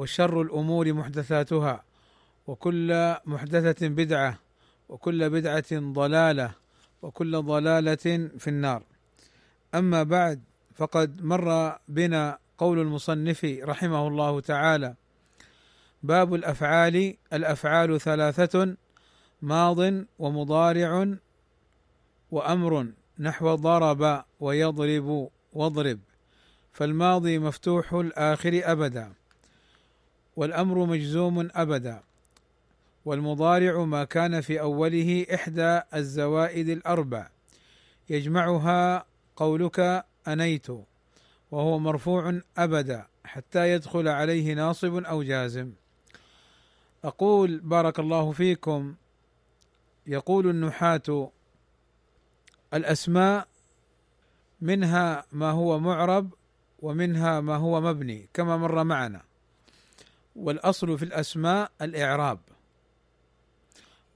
وشر الأمور محدثاتها وكل محدثة بدعة وكل بدعة ضلالة وكل ضلالة في النار. أما بعد فقد مر بنا قول المصنف رحمه الله تعالى باب الأفعال الأفعال ثلاثة ماض ومضارع وأمر نحو ضرب ويضرب واضرب فالماضي مفتوح الآخر أبدا. والأمر مجزوم أبدا. والمضارع ما كان في أوله إحدى الزوائد الأربع. يجمعها قولك أنيت وهو مرفوع أبدا حتى يدخل عليه ناصب أو جازم. أقول بارك الله فيكم. يقول النحاة الأسماء منها ما هو معرب ومنها ما هو مبني كما مر معنا. والأصل في الأسماء الإعراب.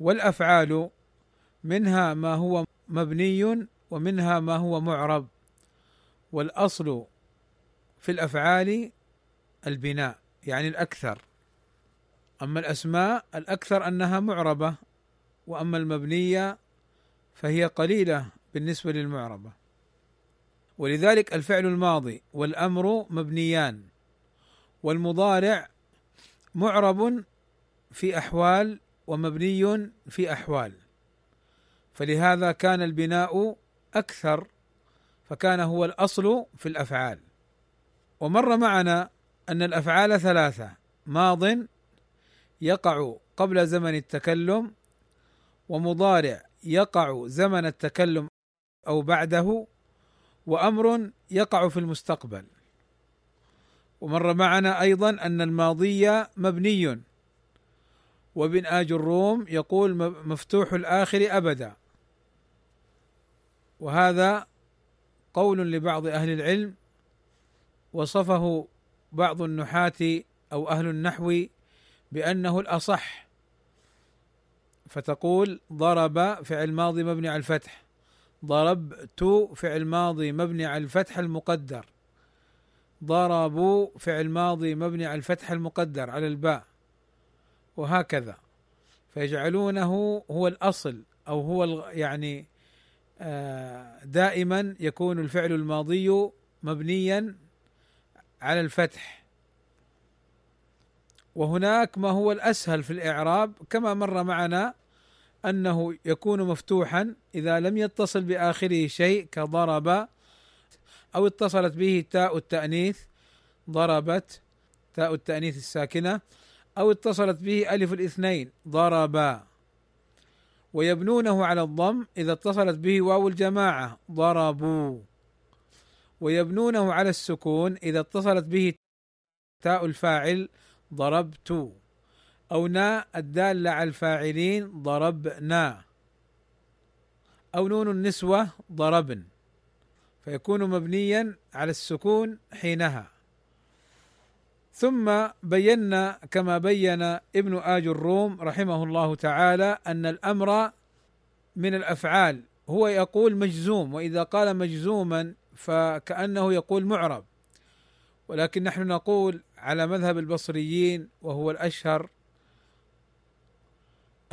والأفعال منها ما هو مبني ومنها ما هو معرب. والأصل في الأفعال البناء يعني الأكثر. أما الأسماء الأكثر أنها معربة وأما المبنية فهي قليلة بالنسبة للمعربة. ولذلك الفعل الماضي والأمر مبنيان والمضارع معرب في أحوال ومبني في أحوال. فلهذا كان البناء أكثر فكان هو الأصل في الأفعال. ومر معنا أن الأفعال ثلاثة ماض يقع قبل زمن التكلم ومضارع يقع زمن التكلم أو بعده وأمر يقع في المستقبل. ومر معنا أيضا أن الماضي مبني. وابن آج الروم يقول مفتوح الآخر أبدا. وهذا قول لبعض أهل العلم وصفه بعض النحاة أو أهل النحو بأنه الأصح. فتقول ضرب فعل ماضي مبني على الفتح. ضربت فعل ماضي مبني على الفتح المقدر. ضربوا فعل ماضي مبني على الفتح المقدر على الباء وهكذا. فيجعلونه هو الأصل أو هو يعني دائما يكون الفعل الماضي مبنيا على الفتح. وهناك ما هو الأسهل في الإعراب كما مر معنا أنه يكون مفتوحا إذا لم يتصل بآخره شيء كضرب أو اتصلت به تاء التأنيث ضربت تاء التأنيث الساكنة أو اتصلت به ألف الاثنين ضربا. ويبنونه على الضم إذا اتصلت به واو الجماعة ضربوا. ويبنونه على السكون إذا اتصلت به تاء الفاعل ضربت. أو ناء الدالة على الفاعلين ضربنا. أو نون النسوة ضربن. فيكون مبنيا على السكون حينها. ثم بينا كما بين ابن آج الروم رحمه الله تعالى أن الأمر من الأفعال. هو يقول مجزوم وإذا قال مجزوما فكأنه يقول معرب. ولكن نحن نقول على مذهب البصريين وهو الأشهر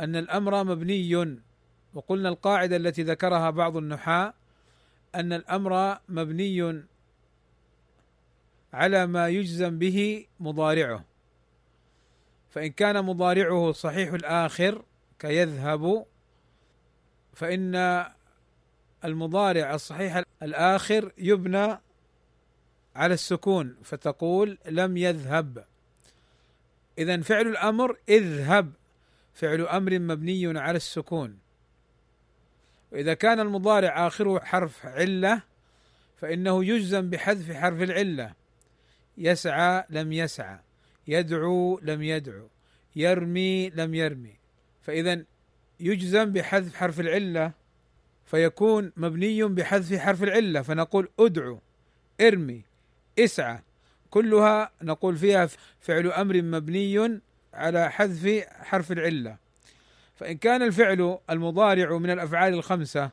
أن الأمر مبني. وقلنا القاعدة التي ذكرها بعض النحاة أن الأمر مبني على ما يجزم به مضارعه. فإن كان مضارعه صحيح الآخر كيذهب فإن المضارع الصحيح الآخر يبنى على السكون فتقول لم يذهب. إذا فعل الأمر اذهب فعل أمر مبني على السكون. وإذا كان المضارع آخره حرف علة فإنه يجزم بحذف حرف العلة. يسعى لم يسعى يدعو لم يدعو يرمي لم يرمي. فإذا يجزم بحذف حرف العلة فيكون مبني بحذف حرف العلة. فنقول ادعو ارمي اسعى. كلها نقول فيها فعل أمر مبني على حذف حرف العلة. فإن كان الفعل المضارع من الأفعال الخمسة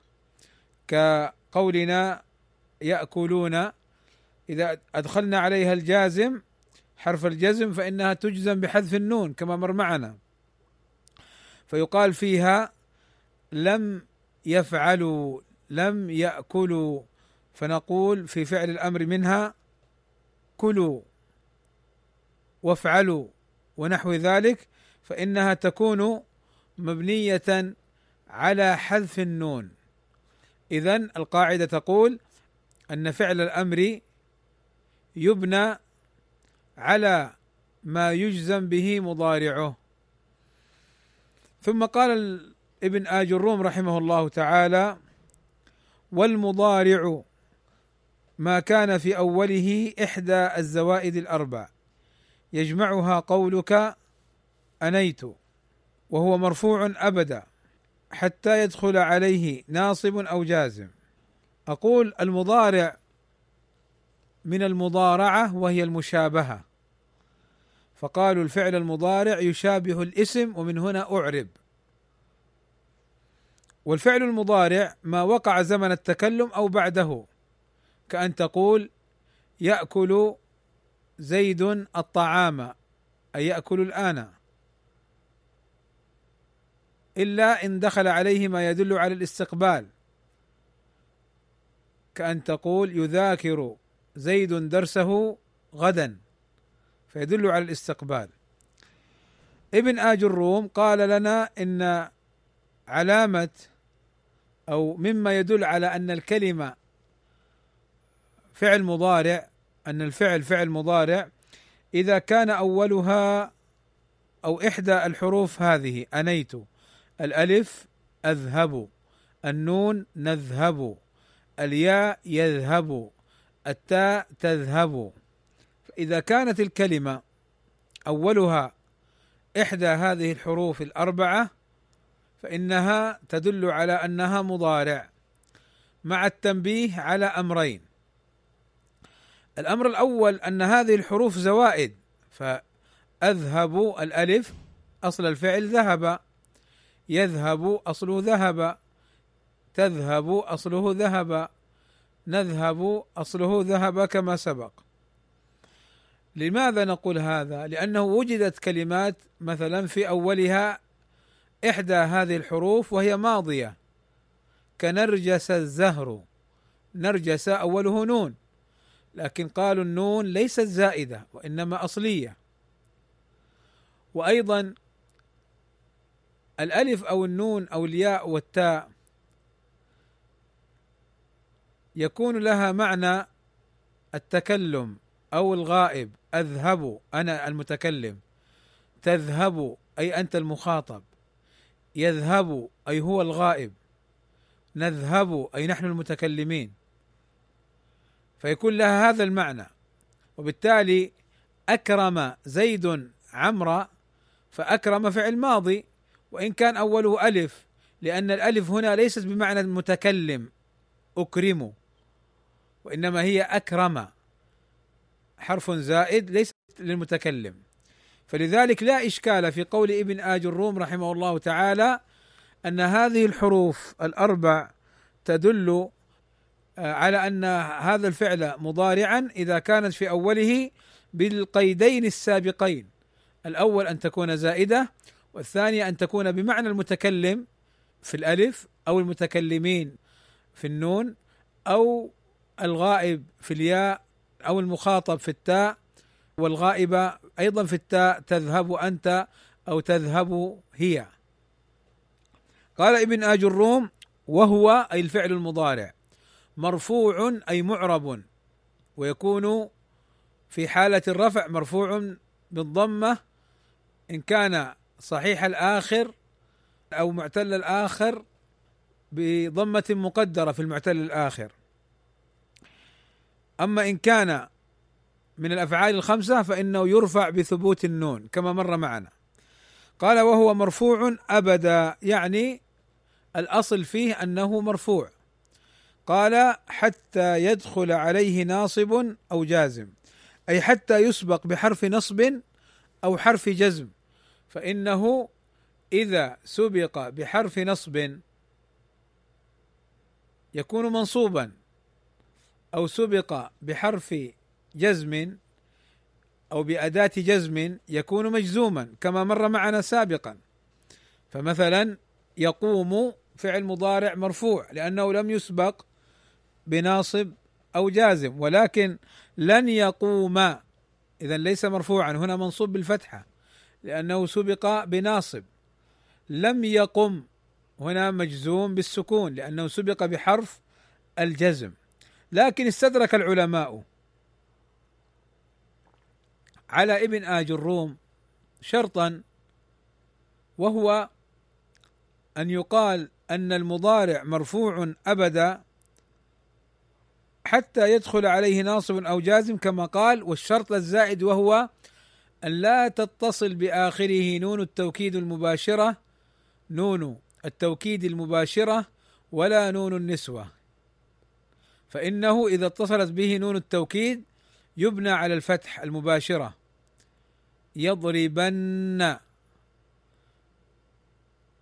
كقولنا يأكلون إذا أدخلنا عليها الجازم حرف الجزم فإنها تجزم بحذف النون كما مر معنا. فيقال فيها لم يفعلوا لم يأكلوا. فنقول في فعل الأمر منها كلوا وافعلوا ونحو ذلك فإنها تكون مبنية على حذف النون. اذا القاعدة تقول أن فعل الأمر يبنى على ما يجزم به مضارعه. ثم قال ابن آج الروم رحمه الله تعالى والمضارع ما كان في أوله إحدى الزوائد الأربع. يجمعها قولك أنيت. وهو مرفوع أبدا حتى يدخل عليه ناصب أو جازم. أقول المضارع من المضارعة وهي المشابهة. فقالوا الفعل المضارع يشابه الاسم ومن هنا أعرب. والفعل المضارع ما وقع زمن التكلم أو بعده. كأن تقول يأكل زيد الطعام أي يأكل الآن. إلا إن دخل عليه ما يدل على الاستقبال. كأن تقول يذاكر زيد درسه غدا فيدل على الاستقبال. ابن آج الروم قال لنا إن علامة أو مما يدل على أن الكلمة فعل مضارع أن الفعل فعل مضارع إذا كان أولها أو إحدى الحروف هذه أنيت. الألف أذهب النون نذهب الياء يذهب التاء تذهب. اذا كانت الكلمة أولها إحدى هذه الحروف الأربعة فإنها تدل على أنها مضارع مع التنبيه على أمرين. الأمر الأول أن هذه الحروف زوائد فأذهب الألف أصل الفعل ذهب. يذهب أصله ذهب تذهب أصله ذهب نذهب أصله ذهب كما سبق. لماذا نقول هذا؟ لأنه وجدت كلمات مثلا في أولها إحدى هذه الحروف وهي ماضية. كنرجس الزهر نرجس أوله نون. لكن قالوا النون ليست زائدة وإنما أصلية. وأيضا الألف أو النون أو الياء والتاء يكون لها معنى التكلم أو الغائب. أذهب أنا المتكلم. تذهب أي أنت المخاطب. يذهب أي هو الغائب. نذهب أي نحن المتكلمين. فيكون لها هذا المعنى. وبالتالي أكرم زيد عمرا فأكرم فعل ماضي. وإن كان أوله ألف لأن الألف هنا ليست بمعنى المتكلم أكرم وإنما هي أكرم. حرف زائد ليس للمتكلم. فلذلك لا إشكال في قول ابن آج الروم رحمه الله تعالى أن هذه الحروف الأربع تدل آه، على أن هذا الفعل مضارعا إذا كانت في أوله بالقيدين السابقين. الأول أن تكون زائدة والثانية أن تكون بمعنى المتكلم في الألف أو المتكلمين في النون أو الغائب في الياء أو المخاطب في التاء والغائبة أيضا في التاء تذهب أنت أو تذهب هي. قال ابن آج الروم وهو أي الفعل المضارع مرفوع أي معرب ويكون في حالة الرفع مرفوع بالضمة إن كان صحيح الآخر أو معتل الآخر بضمة مقدرة في المعتل الآخر. أما إن كان من الأفعال الخمسة فإنه يرفع بثبوت النون كما مر معنا. قال وهو مرفوع أبدا يعني الأصل فيه أنه مرفوع. قال حتى يدخل عليه ناصب أو جازم أي حتى يسبق بحرف نصب أو حرف جزم. فإنه إذا سبق بحرف نصب يكون منصوبا أو سبق بحرف جزم أو بأداة جزم يكون مجزوما كما مر معنا سابقا. فمثلا يقوم فعل مضارع مرفوع لأنه لم يسبق بناصب أو جازم ولكن لن يقوم. اذا ليس مرفوعا هنا منصوب بالفتحة. لأنه سبق بناصب. لم يقم هنا مجزوم بالسكون لأنه سبق بحرف الجزم. لكن استدرك العلماء على ابن آج الروم شرطا وهو أن يقال أن المضارع مرفوع أبدا حتى يدخل عليه ناصب أو جازم كما قال والشرط الزائد وهو أن لا تتصل بآخره نون التوكيد المباشرة نون التوكيد المباشرة ولا نون النسوة. فإنه إذا اتصلت به نون التوكيد يبنى على الفتح المباشرة. يضربن.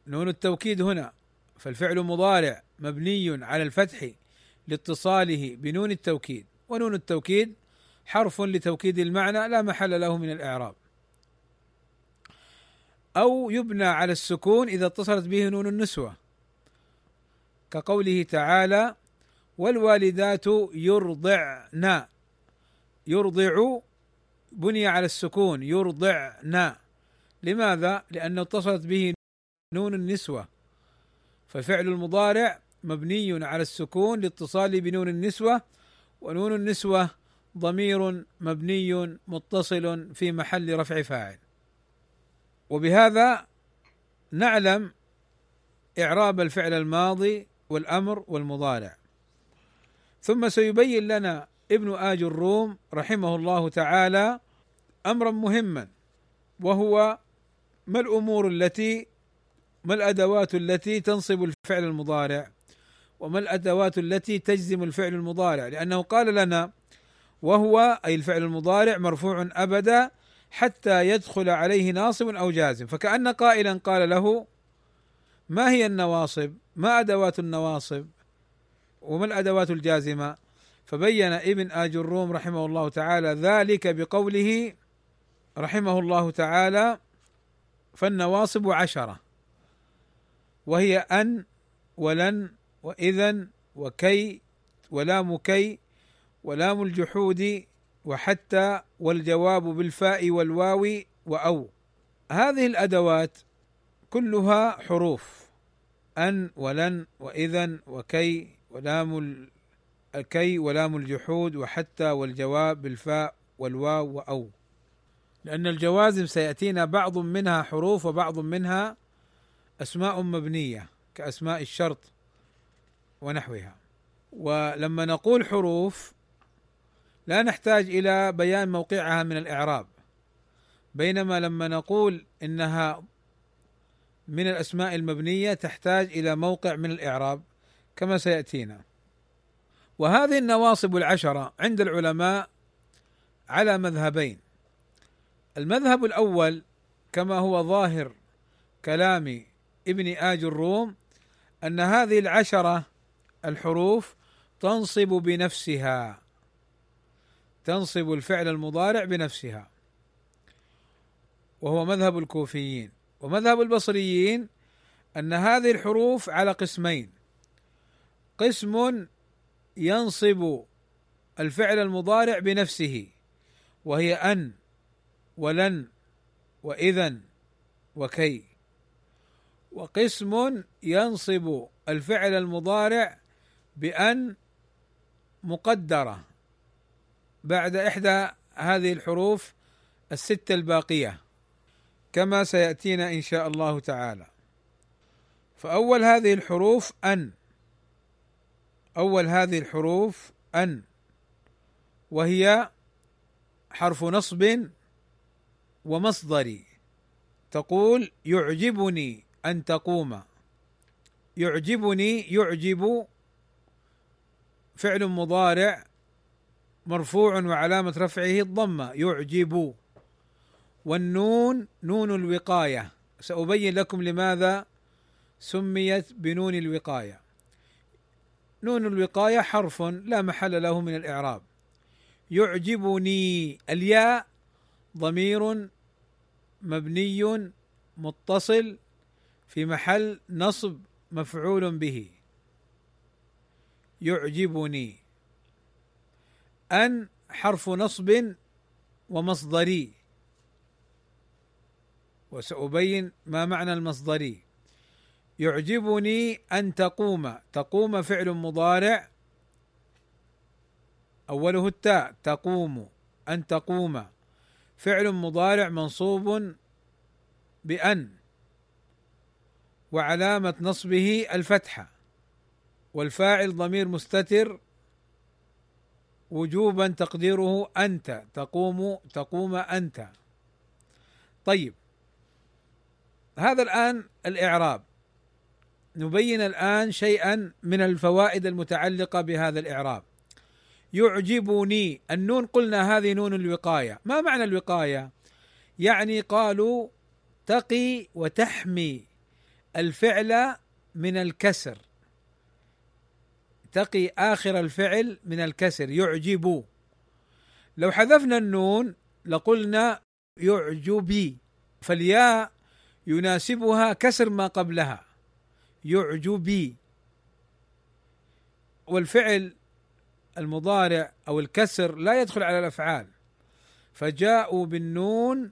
نون التوكيد هنا فالفعل مضارع مبني على الفتح لاتصاله بنون التوكيد ونون التوكيد حرف لتوكيد المعنى لا محل له من الإعراب. أو يبنى على السكون إذا اتصلت به نون النسوة. كقوله تعالى والوالدات يرضعن. يرضع بني على السكون يرضعن. لماذا؟ لأنه اتصلت به نون النسوة. فالفعل المضارع مبني على السكون لاتصاله بنون النسوة ونون النسوة ضمير مبني متصل في محل رفع فاعل. وبهذا نعلم إعراب الفعل الماضي والأمر والمضارع. ثم سيبين لنا ابن آج الروم رحمه الله تعالى أمرا مهما وهو ما الأمور التي ما الأدوات التي تنصب الفعل المضارع وما الأدوات التي تجزم الفعل المضارع لأنه قال لنا وهو أي الفعل المضارع مرفوع أبدا حتى يدخل عليه ناصب أو جازم فكأن قائلا قال له ما هي النواصب؟ ما أدوات النواصب؟ وما الأدوات الجازمة؟ فبين ابن آج الروم رحمه الله تعالى ذلك بقوله رحمه الله تعالى فالنواصب عشرة وهي أن ولن وإذا وكي ولام كي ولام الجحود وحتى والجواب بالفاء والواو وأو. هذه الأدوات كلها حروف. أن ولن وإذا وكي ولام الكي ولام الجحود وحتى والجواب بالفاء والواو وأو. لأن الجوازم سيأتينا بعض منها حروف وبعض منها أسماء مبنية كأسماء الشرط ونحوها. ولما نقول حروف لا نحتاج إلى بيان موقعها من الإعراب. بينما لما نقول إنها من الأسماء المبنية تحتاج إلى موقع من الإعراب كما سيأتينا. وهذه النواصب العشرة عند العلماء على مذهبين. المذهب الأول كما هو ظاهر كلام ابن آج الروم أن هذه العشرة الحروف تنصب بنفسها. تنصب الفعل المضارع بنفسها. وهو مذهب الكوفيين. ومذهب البصريين أن هذه الحروف على قسمين. قسم ينصب الفعل المضارع بنفسه وهي أن ولن وإذا وكي. وقسم ينصب الفعل المضارع بأن مقدرة. بعد إحدى هذه الحروف الستة الباقية كما سيأتينا إن شاء الله تعالى. فأول هذه الحروف أن. أول هذه الحروف أن. وهي حرف نصب ومصدري. تقول يعجبني أن تقوم. يعجبني يعجب. فعل مضارع مرفوع وعلامة رفعه الضمة يعجب. والنون نون الوقاية. سأبين لكم لماذا سميت بنون الوقاية. نون الوقاية حرف لا محل له من الإعراب. يعجبني الياء ضمير مبني متصل في محل نصب مفعول به. يعجبني. أن حرف نصب ومصدري. وسأبين ما معنى المصدري. يعجبني أن تقوم. تقوم فعل مضارع. أوله التاء تقوم. أن تقوم. فعل مضارع منصوب بأن. وعلامة نصبه الفتحة. والفاعل ضمير مستتر وجوبا تقديره أنت تقوم تقوم أنت. طيب هذا الآن الإعراب. نبين الآن شيئا من الفوائد المتعلقة بهذا الإعراب. يعجبني النون قلنا هذه نون الوقاية. ما معنى الوقاية؟ يعني قالوا تقي وتحمي الفعل من الكسر. تقي آخر الفعل من الكسر يعجب. لو حذفنا النون لقلنا يعجبي فالياء يناسبها كسر ما قبلها يعجبي والفعل المضارع أو الكسر لا يدخل على الأفعال. فجاءوا بالنون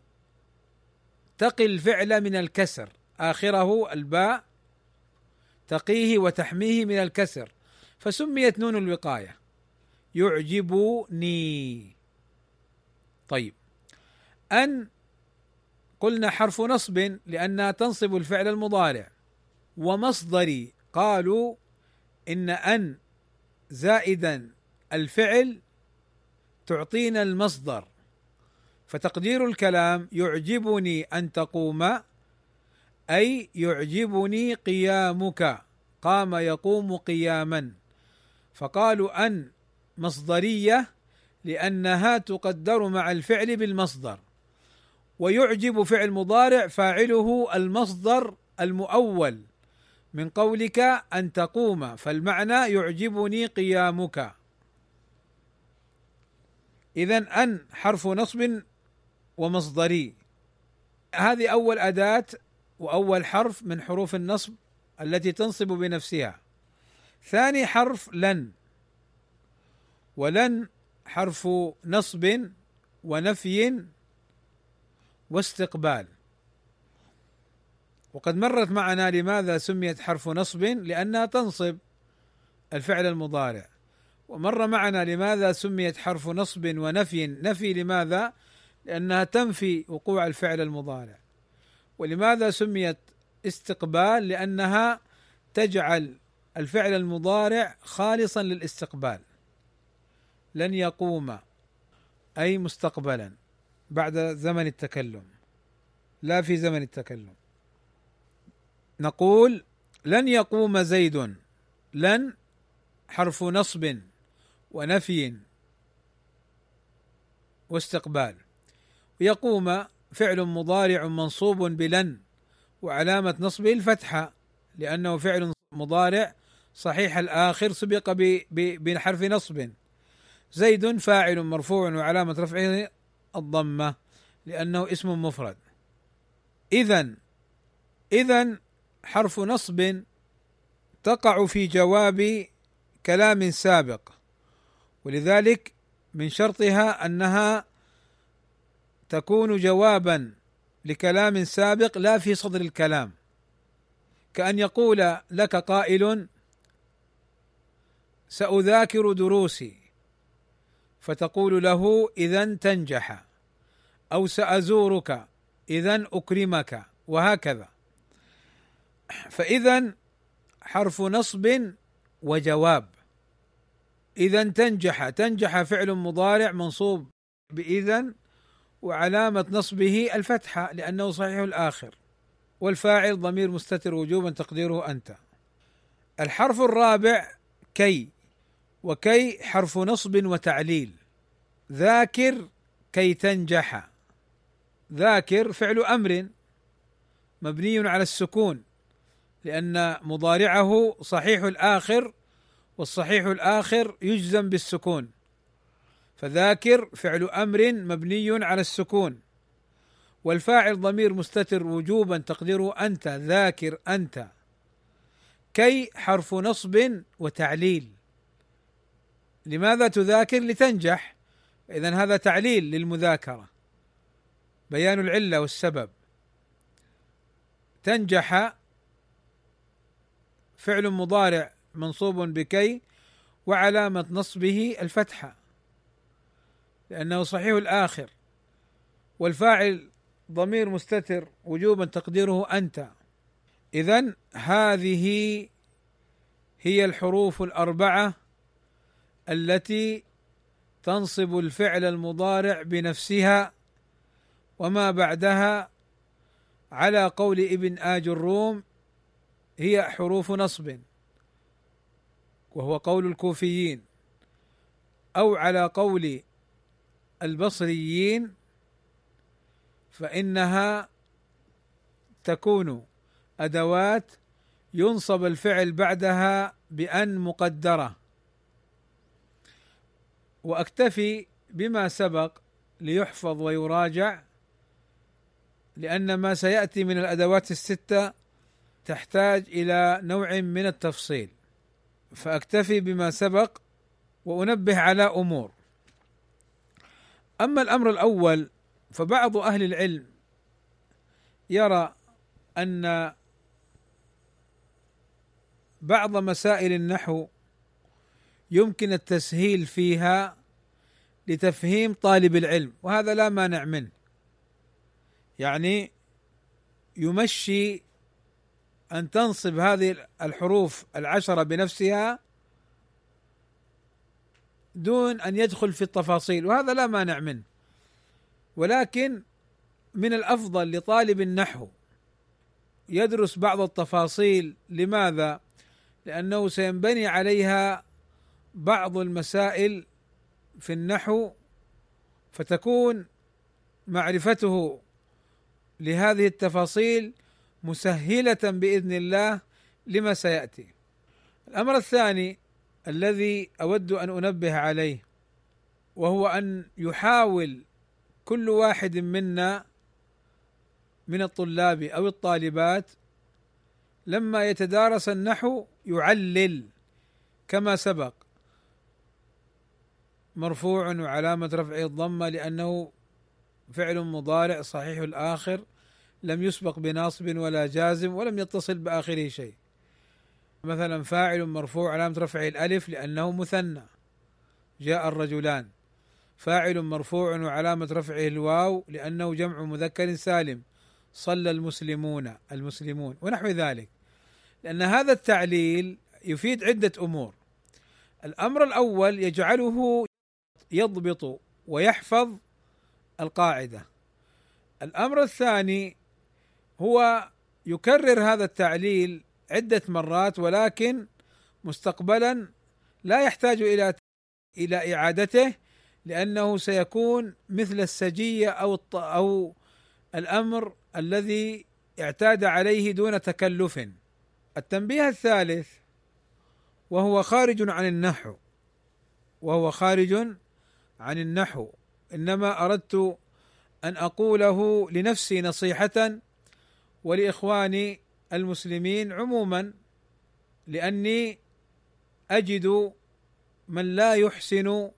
تقي الفعل من الكسر آخره الباء تقيه وتحميه من الكسر. فسميت نون الوقاية. يعجبني. طيب. أن قلنا حرف نصب لأنها تنصب الفعل المضارع. ومصدري قالوا إن أن زائدا الفعل تعطينا المصدر. فتقدير الكلام يعجبني أن تقوم أي يعجبني قيامك. قام يقوم قياما. فقالوا أن مصدرية لأنها تقدر مع الفعل بالمصدر ويعجب فعل مضارع فاعله المصدر المؤول من قولك أن تقوم فالمعنى يعجبني قيامك. اذا أن حرف نصب ومصدري. هذه أول أداة وأول حرف من حروف النصب التي تنصب بنفسها. ثاني حرف لن. ولن حرف نصب ونفي واستقبال. وقد مرت معنا لماذا سميت حرف نصب؟ لأنها تنصب الفعل المضارع. ومر معنا لماذا سميت حرف نصب ونفي؟ نفي لماذا؟ لأنها تنفي وقوع الفعل المضارع. ولماذا سميت استقبال؟ لأنها تجعل الفعل المضارع خالصا للاستقبال. لن يقوم أي مستقبلا بعد زمن التكلم. لا في زمن التكلم. نقول لن يقوم زيد. لن حرف نصب ونفي واستقبال. يقوم فعل مضارع منصوب بلن وعلامة نصبه الفتحة لأنه فعل مضارع صحيح الآخر سبق بحرف نصب. زيد فاعل مرفوع وعلامة رفعه الضمة لأنه اسم مفرد. إذا إذا حرف نصب تقع في جواب كلام سابق. ولذلك من شرطها أنها تكون جوابا لكلام سابق لا في صدر الكلام. كأن يقول لك قائل سأذاكر دروسي فتقول له إذا تنجح أو سأزورك إذا أكرمك وهكذا. فإذا حرف نصب وجواب. إذا تنجح تنجح فعل مضارع منصوب بإذا وعلامة نصبه الفتحة لأنه صحيح الآخر. والفاعل ضمير مستتر وجوبا تقديره أنت. الحرف الرابع كي. وكي حرف نصب وتعليل. ذاكر كي تنجح. ذاكر فعل أمر مبني على السكون لأن مضارعه صحيح الآخر والصحيح الآخر يجزم بالسكون. فذاكر فعل أمر مبني على السكون. والفاعل ضمير مستتر وجوبا تقديره أنت ذاكر أنت. كي حرف نصب وتعليل. لماذا تذاكر لتنجح؟ اذا هذا تعليل للمذاكرة. بيان العلة والسبب. تنجح فعل مضارع منصوب بكي وعلامة نصبه الفتحه لأنه صحيح الآخر. والفاعل ضمير مستتر وجوبا تقديره أنت. اذا هذه هي الحروف الأربعة التي تنصب الفعل المضارع بنفسها وما بعدها على قول ابن آج الروم هي حروف نصب وهو قول الكوفيين أو على قول البصريين فإنها تكون أدوات ينصب الفعل بعدها بأن مقدرة. وأكتفي بما سبق ليحفظ ويراجع لأن ما سيأتي من الأدوات الستة تحتاج إلى نوع من التفصيل. فأكتفي بما سبق وأنبه على أمور. أما الأمر الأول فبعض أهل العلم يرى أن بعض مسائل النحو يمكن التسهيل فيها لتفهيم طالب العلم وهذا لا مانع منه. يعني يمشي أن تنصب هذه الحروف العشرة بنفسها دون أن يدخل في التفاصيل وهذا لا مانع منه. ولكن من الأفضل لطالب النحو يدرس بعض التفاصيل. لماذا؟ لأنه سينبني عليها بعض المسائل في النحو فتكون معرفته لهذه التفاصيل مسهلة بإذن الله لما سيأتي. الأمر الثاني الذي أود أن أنبه عليه وهو أن يحاول كل واحد منا من الطلاب أو الطالبات لما يتدارس النحو يعلل كما سبق مرفوع وعلامة رفعه الضمة لأنه فعل مضارع صحيح الآخر لم يسبق بناصب ولا جازم ولم يتصل بآخره شيء. مثلا فاعل مرفوع علامة رفعه الألف لأنه مثنى. جاء الرجلان. فاعل مرفوع وعلامة رفعه الواو لأنه جمع مذكر سالم. صلى المسلمون المسلمون ونحو ذلك. لأن هذا التعليل يفيد عدة أمور. الأمر الأول يجعله يضبط ويحفظ القاعدة. الأمر الثاني هو يكرر هذا التعليل عدة مرات ولكن مستقبلا لا يحتاج إلى إلى إعادته لأنه سيكون مثل السجية أو أو الأمر الذي اعتاد عليه دون تكلف. التنبيه الثالث وهو خارج عن النحو وهو خارج عن النحو. إنما أردت أن أقوله لنفسي نصيحة ولإخواني المسلمين عموما لأني أجد من لا يحسن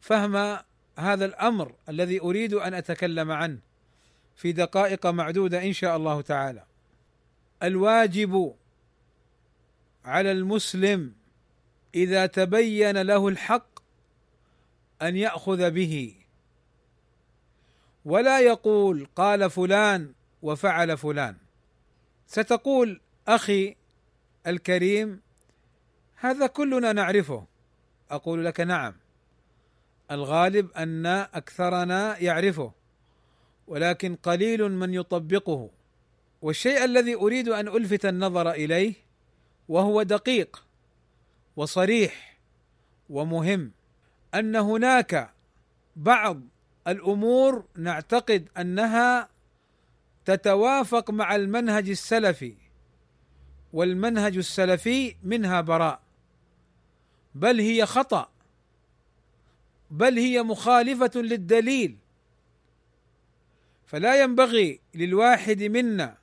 فهم هذا الأمر الذي أريد أن أتكلم عنه في دقائق معدودة إن شاء الله تعالى. الواجب على المسلم إذا تبين له الحق أن يأخذ به. ولا يقول قال فلان وفعل فلان. ستقول أخي الكريم هذا كلنا نعرفه. أقول لك نعم. الغالب أن أكثرنا يعرفه ولكن قليل من يطبقه. والشيء الذي أريد أن ألفت النظر إليه وهو دقيق وصريح ومهم. أن هناك بعض الأمور نعتقد أنها تتوافق مع المنهج السلفي والمنهج السلفي منها براء بل هي خطأ بل هي مخالفة للدليل. فلا ينبغي للواحد منا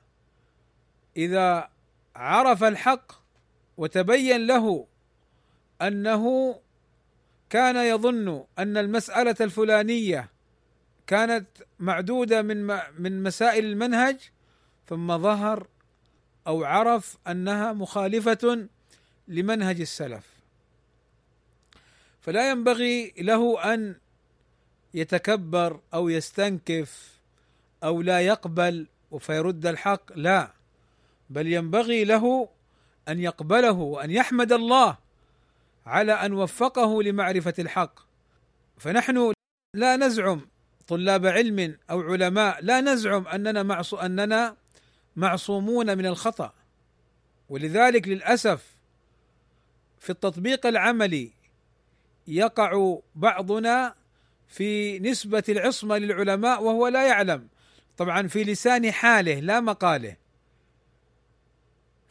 إذا عرف الحق وتبين له أنه كان يظن أن المسألة الفلانية كانت معدودة من من مسائل المنهج ثم ظهر أو عرف أنها مخالفة لمنهج السلف. فلا ينبغي له أن يتكبر أو يستنكف أو لا يقبل فيرد الحق لا بل ينبغي له أن يقبله وأن يحمد الله على أن وفقه لمعرفة الحق. فنحن لا نزعم طلاب علم أو علماء لا نزعم أننا معصو أننا معصومون من الخطأ. ولذلك للأسف في التطبيق العملي يقع بعضنا في نسبة العصمة للعلماء وهو لا يعلم. طبعا في لسان حاله لا مقاله.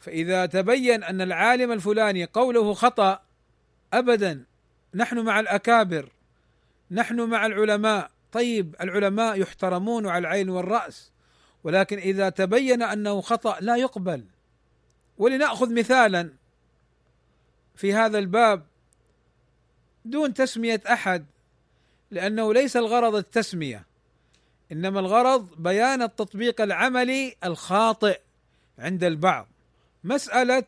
فإذا تبين أن العالم الفلاني قوله خطأ أبدا. نحن مع الأكابر. نحن مع العلماء. طيب العلماء يحترمون على العين والرأس ولكن إذا تبين أنه خطأ لا يقبل. ولنأخذ مثالا في هذا الباب دون تسمية أحد لأنه ليس الغرض التسمية إنما الغرض بيان التطبيق العملي الخاطئ عند البعض. مسألة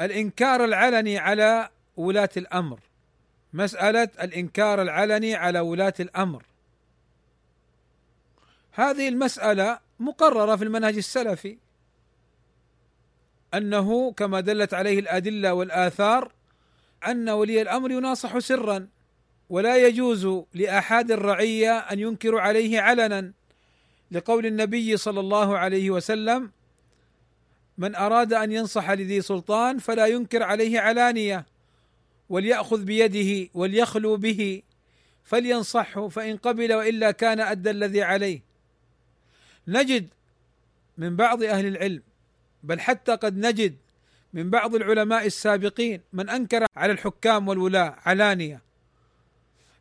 الإنكار العلني على ولاة الأمر. مسألة الإنكار العلني على ولاة الأمر. هذه المسألة مقررة في المنهج السلفي. أنه كما دلت عليه الأدلة والآثار أن ولي الأمر يناصح سرا ولا يجوز لأحد الرعية أن ينكر عليه علنا. لقول النبي صلى الله عليه وسلم من أراد أن ينصح لذي سلطان فلا ينكر عليه علانية. وليأخذ بيده وليخلو به فلينصحه فإن قبل وإلا كان أدى الذي عليه. نجد من بعض أهل العلم بل حتى قد نجد من بعض العلماء السابقين من أنكر على الحكام والولاة علانية.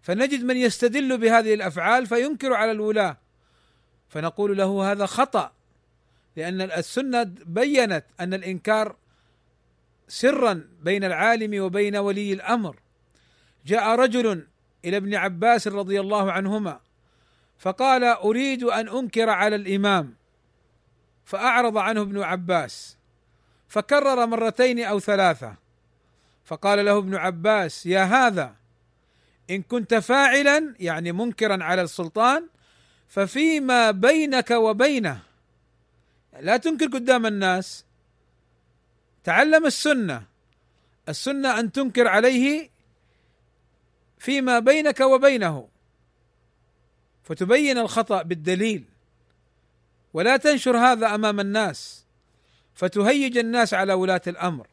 فنجد من يستدل بهذه الأفعال فينكر على الولاة. فنقول له هذا خطأ لأن السنة بينت أن الإنكار سرا بين العالم وبين ولي الأمر. جاء رجل إلى ابن عباس رضي الله عنهما فقال أريد أن أنكر على الإمام. فأعرض عنه ابن عباس فكرر مرتين أو ثلاثة. فقال له ابن عباس يا هذا إن كنت فاعلا يعني منكرا على السلطان ففيما بينك وبينه لا تنكر قدام الناس تعلم السنة. السنة أن تنكر عليه فيما بينك وبينه. فتبين الخطأ بالدليل. ولا تنشر هذا أمام الناس. فتهيج الناس على ولاة الأمر.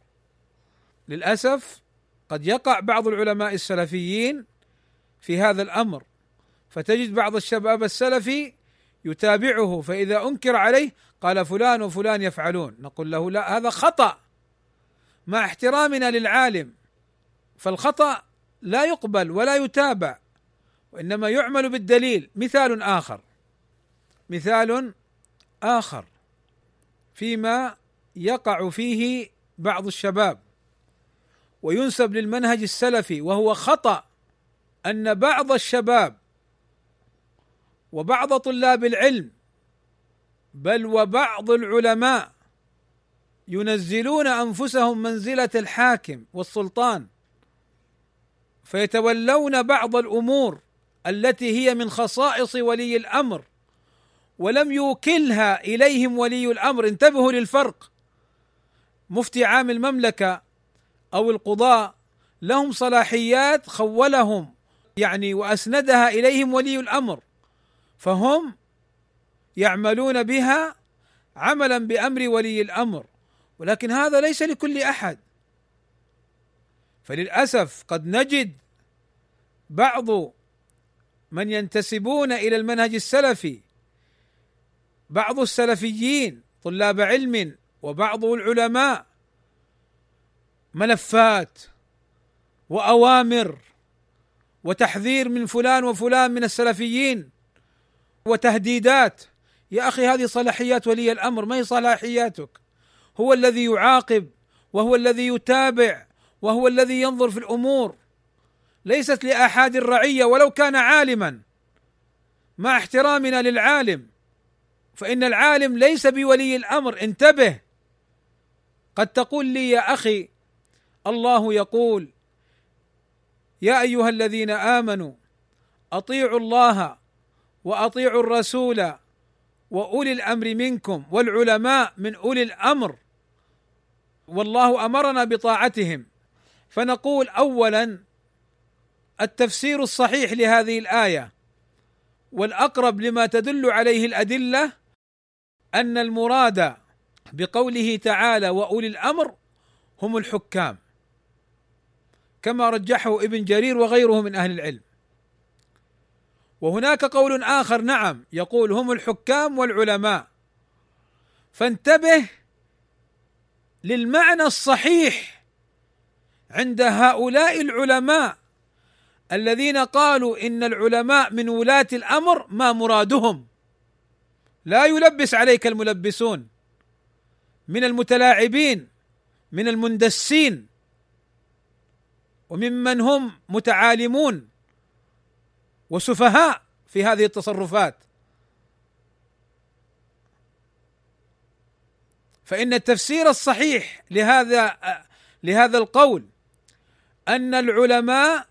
للأسف قد يقع بعض العلماء السلفيين في هذا الأمر. فتجد بعض الشباب السلفي يتابعه فإذا أنكر عليه قال فلان وفلان يفعلون. نقول له لا هذا خطأ. مع احترامنا للعالم فالخطأ لا يقبل ولا يتابع وإنما يعمل بالدليل. مثال آخر مثال آخر فيما يقع فيه بعض الشباب وينسب للمنهج السلفي وهو خطأ أن بعض الشباب وبعض طلاب العلم بل وبعض العلماء ينزلون أنفسهم منزلة الحاكم والسلطان فيتولون بعض الأمور التي هي من خصائص ولي الأمر ولم يوكلها إليهم ولي الأمر. انتبهوا للفرق. مفتي عام المملكة أو القضاء لهم صلاحيات خولهم يعني وأسندها إليهم ولي الأمر فهم يعملون بها عملا بأمر ولي الأمر. ولكن هذا ليس لكل أحد. فللأسف قد نجد بعض من ينتسبون إلى المنهج السلفي. بعض السلفيين طلاب علم وبعض العلماء ملفات وأوامر وتحذير من فلان وفلان من السلفيين وتهديدات. يا أخي هذه صلاحيات ولي الأمر ما هي صلاحياتك؟ هو الذي يعاقب وهو الذي يتابع وهو الذي ينظر في الأمور. ليست لأحد الرعية ولو كان عالما. مع احترامنا للعالم فإن العالم ليس بولي الأمر. انتبه. قد تقول لي يا أخي الله يقول يا أيها الذين آمنوا أطيعوا الله وأطيعوا الرسول وأولي الأمر منكم والعلماء من أولي الأمر. والله أمرنا بطاعتهم. فنقول اولا التفسير الصحيح لهذه الآية والأقرب لما تدل عليه الأدلة أن المراد بقوله تعالى وأولي الأمر هم الحكام كما رجحه ابن جرير وغيره من أهل العلم. وهناك قول آخر نعم يقول هم الحكام والعلماء. فانتبه للمعنى الصحيح عند هؤلاء العلماء الذين قالوا إن العلماء من ولاة الأمر ما مرادهم. لا يلبس عليك الملبسون. من المتلاعبين من المندسين وممن هم متعالمون وسفهاء في هذه التصرفات. فإن التفسير الصحيح لهذا لهذا القول أن العلماء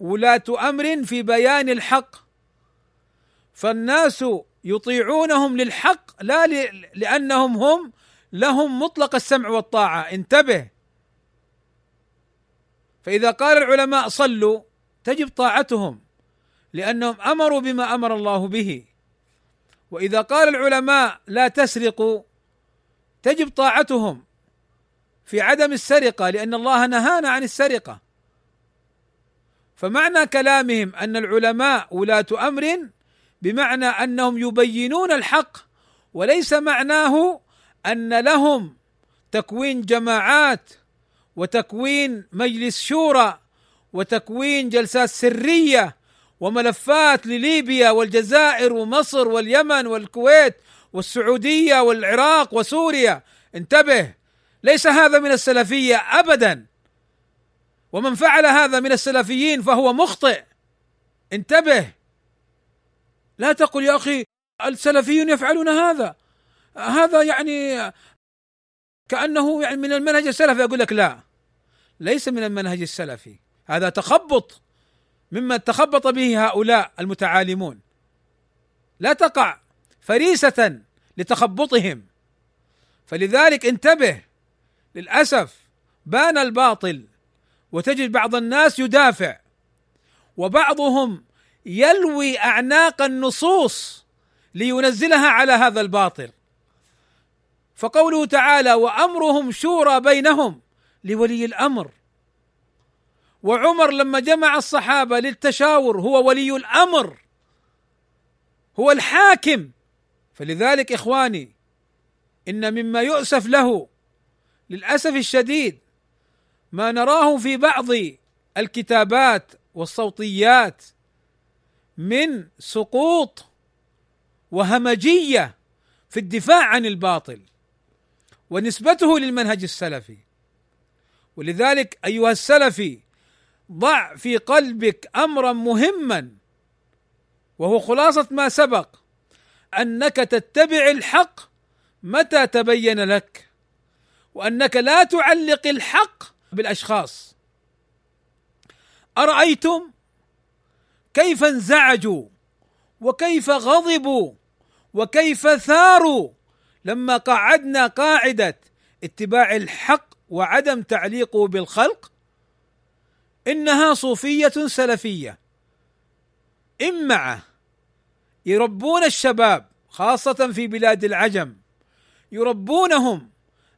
ولاة أمر في بيان الحق فالناس يطيعونهم للحق لا لأنهم هم لهم مطلق السمع والطاعة. انتبه. فإذا قال العلماء صلوا تجب طاعتهم لأنهم أمروا بما أمر الله به. وإذا قال العلماء لا تسرقوا تجب طاعتهم في عدم السرقة لأن الله نهانا عن السرقة. فمعنى كلامهم أن العلماء ولاة أمر بمعنى أنهم يبينون الحق وليس معناه أن لهم تكوين جماعات وتكوين مجلس شورى وتكوين جلسات سرية وملفات لليبيا والجزائر ومصر واليمن والكويت والسعودية والعراق وسوريا. انتبه ليس هذا من السلفية ابدا. ومن فعل هذا من السلفيين فهو مخطئ. انتبه. لا تقل يا أخي السلفيون يفعلون هذا. هذا يعني كأنه يعني من المنهج السلفي. أقول لك لا ليس من المنهج السلفي. هذا تخبط. مما تخبط به هؤلاء المتعالمون. لا تقع. فريسة لتخبطهم. فلذلك انتبه. للأسف بان الباطل وتجد بعض الناس يدافع وبعضهم يلوي أعناق النصوص لينزلها على هذا الباطل. فقوله تعالى وأمرهم شورى بينهم لولي الأمر. وعمر لما جمع الصحابة للتشاور هو ولي الأمر. هو الحاكم. فلذلك إخواني إن مما يؤسف له للأسف الشديد ما نراه في بعض الكتابات والصوتيات من سقوط وهمجية في الدفاع عن الباطل ونسبته للمنهج السلفي. ولذلك أيها السلفي ضع في قلبك أمرا مهما وهو خلاصة ما سبق. أنك تتبع الحق متى تبين لك؟ وأنك لا تعلق الحق بالأشخاص. أرأيتم كيف انزعجوا وكيف غضبوا وكيف ثاروا لما قعدنا قاعدة اتباع الحق وعدم تعليقه بالخلق؟ إنها صوفية سلفية. امعه يربون الشباب خاصة في بلاد العجم يربونهم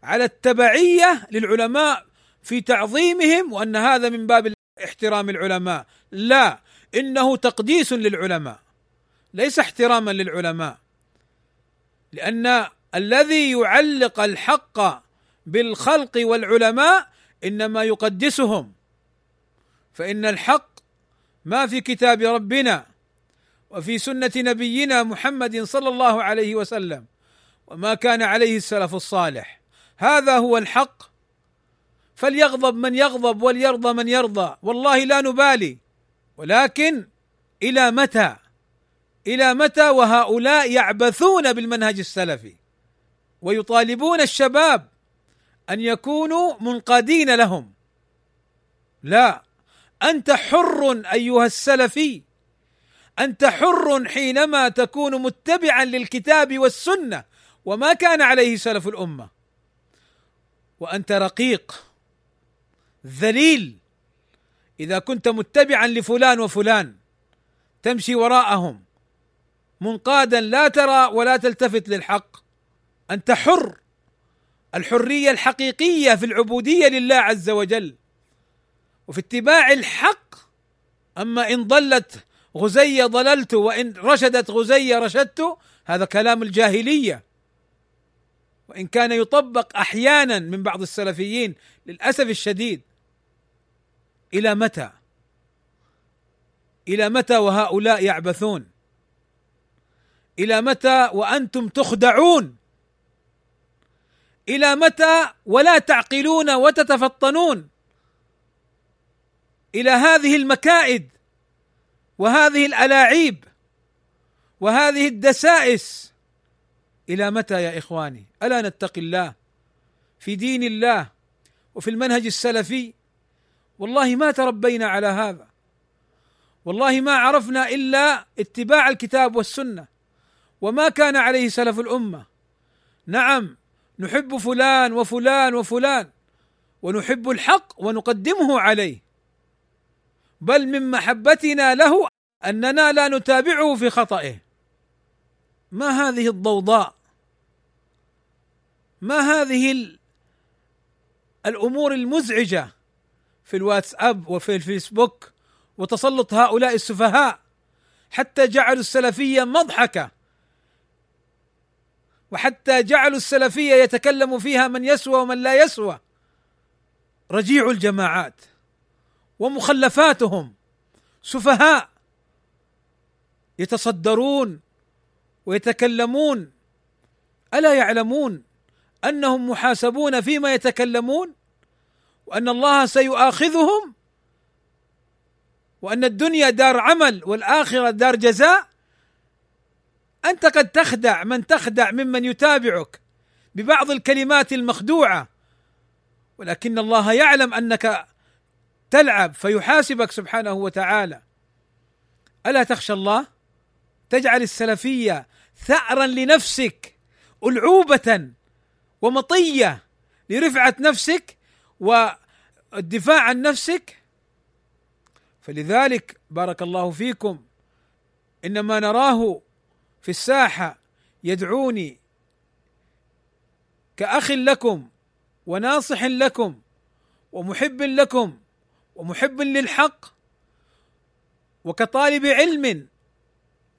على التبعية للعلماء في تعظيمهم وأن هذا من باب احترام العلماء. لا إنه تقديس للعلماء ليس احتراما للعلماء. لأن الذي يعلق الحق بالخلق والعلماء إنما يقدسهم. فإن الحق ما في كتاب ربنا وفي سنة نبينا محمد صلى الله عليه وسلم وما كان عليه السلف الصالح. هذا هو الحق. فليغضب من يغضب وليرضى من يرضى. والله لا نبالي. ولكن إلى متى؟ إلى متى وهؤلاء يعبثون بالمنهج السلفي؟ ويطالبون الشباب أن يكونوا منقادين لهم. لا. أنت حر أيها السلفي. أنت حر حينما تكون متبعا للكتاب والسنة وما كان عليه سلف الأمة. وأنت رقيق ذليل. إذا كنت متبعا لفلان وفلان تمشي وراءهم. منقادا لا ترى ولا تلتفت للحق. أنت حر. الحرية الحقيقية في العبودية لله عز وجل. وفي اتباع الحق أما إن ضلت غزية ضللت وإن رشدت غزية رشدت هذا كلام الجاهلية وإن كان يطبق أحيانا من بعض السلفيين للأسف الشديد إلى متى؟ إلى متى وهؤلاء يعبثون؟ إلى متى وأنتم تخدعون؟ إلى متى ولا تعقلون وتتفطنون؟ إلى هذه المكائد وهذه الألاعيب وهذه الدسائس. إلى متى يا إخواني؟ ألا نتقي الله في دين الله وفي المنهج السلفي؟ والله ما تربينا على هذا. والله ما عرفنا إلا اتباع الكتاب والسنة. وما كان عليه سلف الأمة. نعم نحب فلان وفلان وفلان ونحب الحق ونقدمه عليه. بل من محبتنا له أننا لا نتابعه في خطئه. ما هذه الضوضاء؟ ما هذه الأمور المزعجة في الواتساب وفي الفيسبوك وتسلط هؤلاء السفهاء حتى جعلوا السلفية مضحكة وحتى جعلوا السلفية يتكلم فيها من يسوى ومن لا يسوى. رجيع الجماعات. ومخلفاتهم. سفهاء يتصدرون ويتكلمون. ألا يعلمون أنهم محاسبون فيما يتكلمون؟ وأن الله سيؤاخذهم؟ وأن الدنيا دار عمل والآخرة دار جزاء؟ أنت قد تخدع من تخدع ممن يتابعك ببعض الكلمات المخدوعة. ولكن الله يعلم أنك تلعب فيحاسبك سبحانه وتعالى. ألا تخشى الله؟ تجعل السلفية ثأرا لنفسك ألعوبة ومطية لرفعة نفسك والدفاع عن نفسك. فلذلك بارك الله فيكم إنما نراه في الساحة يدعوني كأخ لكم وناصح لكم ومحب لكم. ومحب للحق وكطالب علم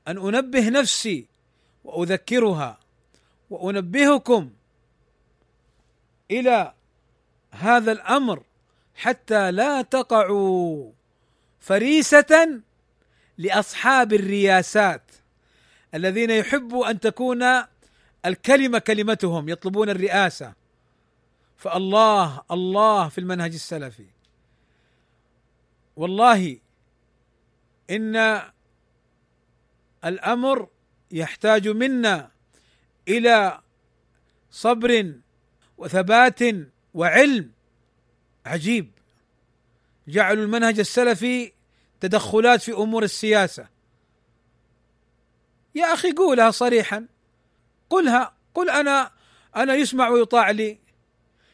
أن أنبه نفسي وأذكرها وأنبهكم إلى هذا الأمر حتى لا تقعوا فريسة لأصحاب الرياسات الذين يحبوا أن تكون الكلمة كلمتهم يطلبون الرئاسة. فالله الله في المنهج السلفي. والله إن الأمر يحتاج منا إلى صبر وثبات وعلم. عجيب. جعلوا المنهج السلفي تدخلات في أمور السياسة. يا أخي قولها صريحا. قلها. قل أنا أنا يسمع ويطاع لي.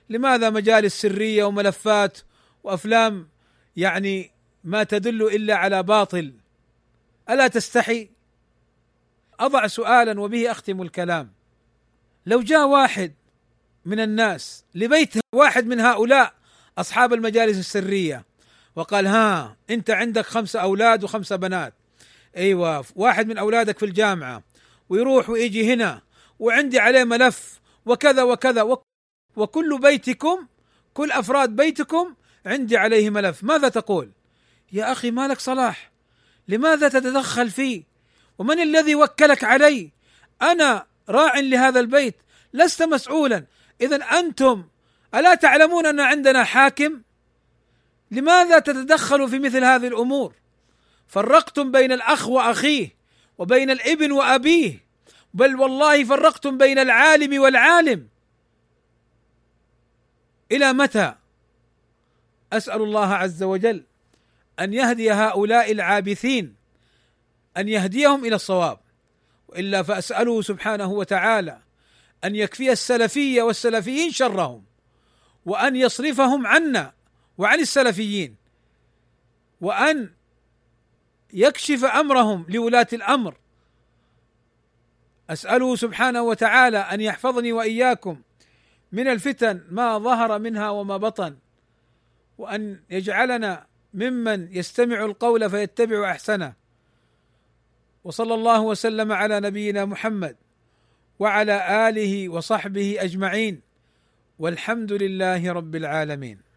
لماذا مجالس سريه وملفات وأفلام يعني ما تدل إلا على باطل. ألا تستحي؟ أضع سؤالا وبه أختم الكلام. لو جاء واحد من الناس لبيت واحد من هؤلاء أصحاب المجالس السرية وقال ها أنت عندك خمسه أولاد وخمسه بنات. أيوه واحد من أولادك في الجامعة. ويروح ويجي هنا وعندي عليه ملف وكذا وكذا. وكل بيتكم كل أفراد بيتكم عندي عليه ملف. ماذا تقول؟ يا أخي مالك صلاح لماذا تتدخل فيه ومن الذي وكلك علي؟ أنا راع لهذا البيت لست مسؤولا. اذا أنتم ألا تعلمون أن عندنا حاكم؟ لماذا تتدخلوا في مثل هذه الأمور؟ فرقتم بين الأخ وأخيه وبين الابن وأبيه بل والله فرقتم بين العالم والعالم. إلى متى؟ أسأل الله عز وجل. أن يهدي هؤلاء العابثين أن يهديهم إلى الصواب. وإلا فأسأله سبحانه وتعالى أن يكفي السلفيه والسلفيين شرهم وأن يصرفهم عنا وعن السلفيين وأن يكشف أمرهم لولاة الأمر. أسأله سبحانه وتعالى أن يحفظني وإياكم من الفتن ما ظهر منها وما بطن وأن يجعلنا ممن يستمع القول فيتبع أحسنه. وصلى الله وسلم على نبينا محمد وعلى آله وصحبه أجمعين. والحمد لله رب العالمين.